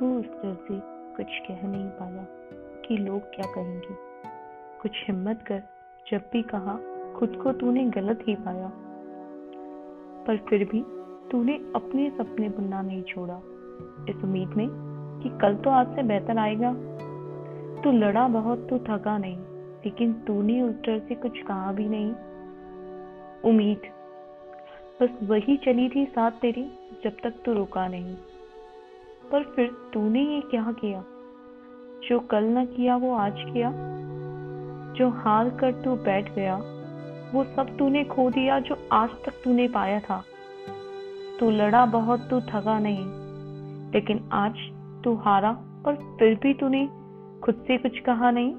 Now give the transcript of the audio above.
तू उस से कुछ कह नहीं पाया कि लोग क्या कहेंगे। कुछ हिम्मत कर, जब भी कहा, खुद को तूने गलत ही पाया। पर फिर भी तूने अपने सपने बुनना नहीं छोड़ा। इस उम्मीद में कि कल तो आज से बेहतर आएगा। तू लड़ा बहुत तो थका नहीं, लेकिन तूने उस डर से कुछ कहा भी नहीं। उम्मीद। बस वही चली थी साथ तेरी, जब तक तू रुका नहीं। पर फिर तूने ये क्या किया? जो कल न किया, वो आज किया? जो हार कर तू बैठ गया, वो सब तूने खो दिया जो आज तक तूने पाया था। तू लड़ा बहुत, तू थका नहीं, लेकिन आज तू हारा और फिर भी तूने खुद से कुछ कहा नहीं।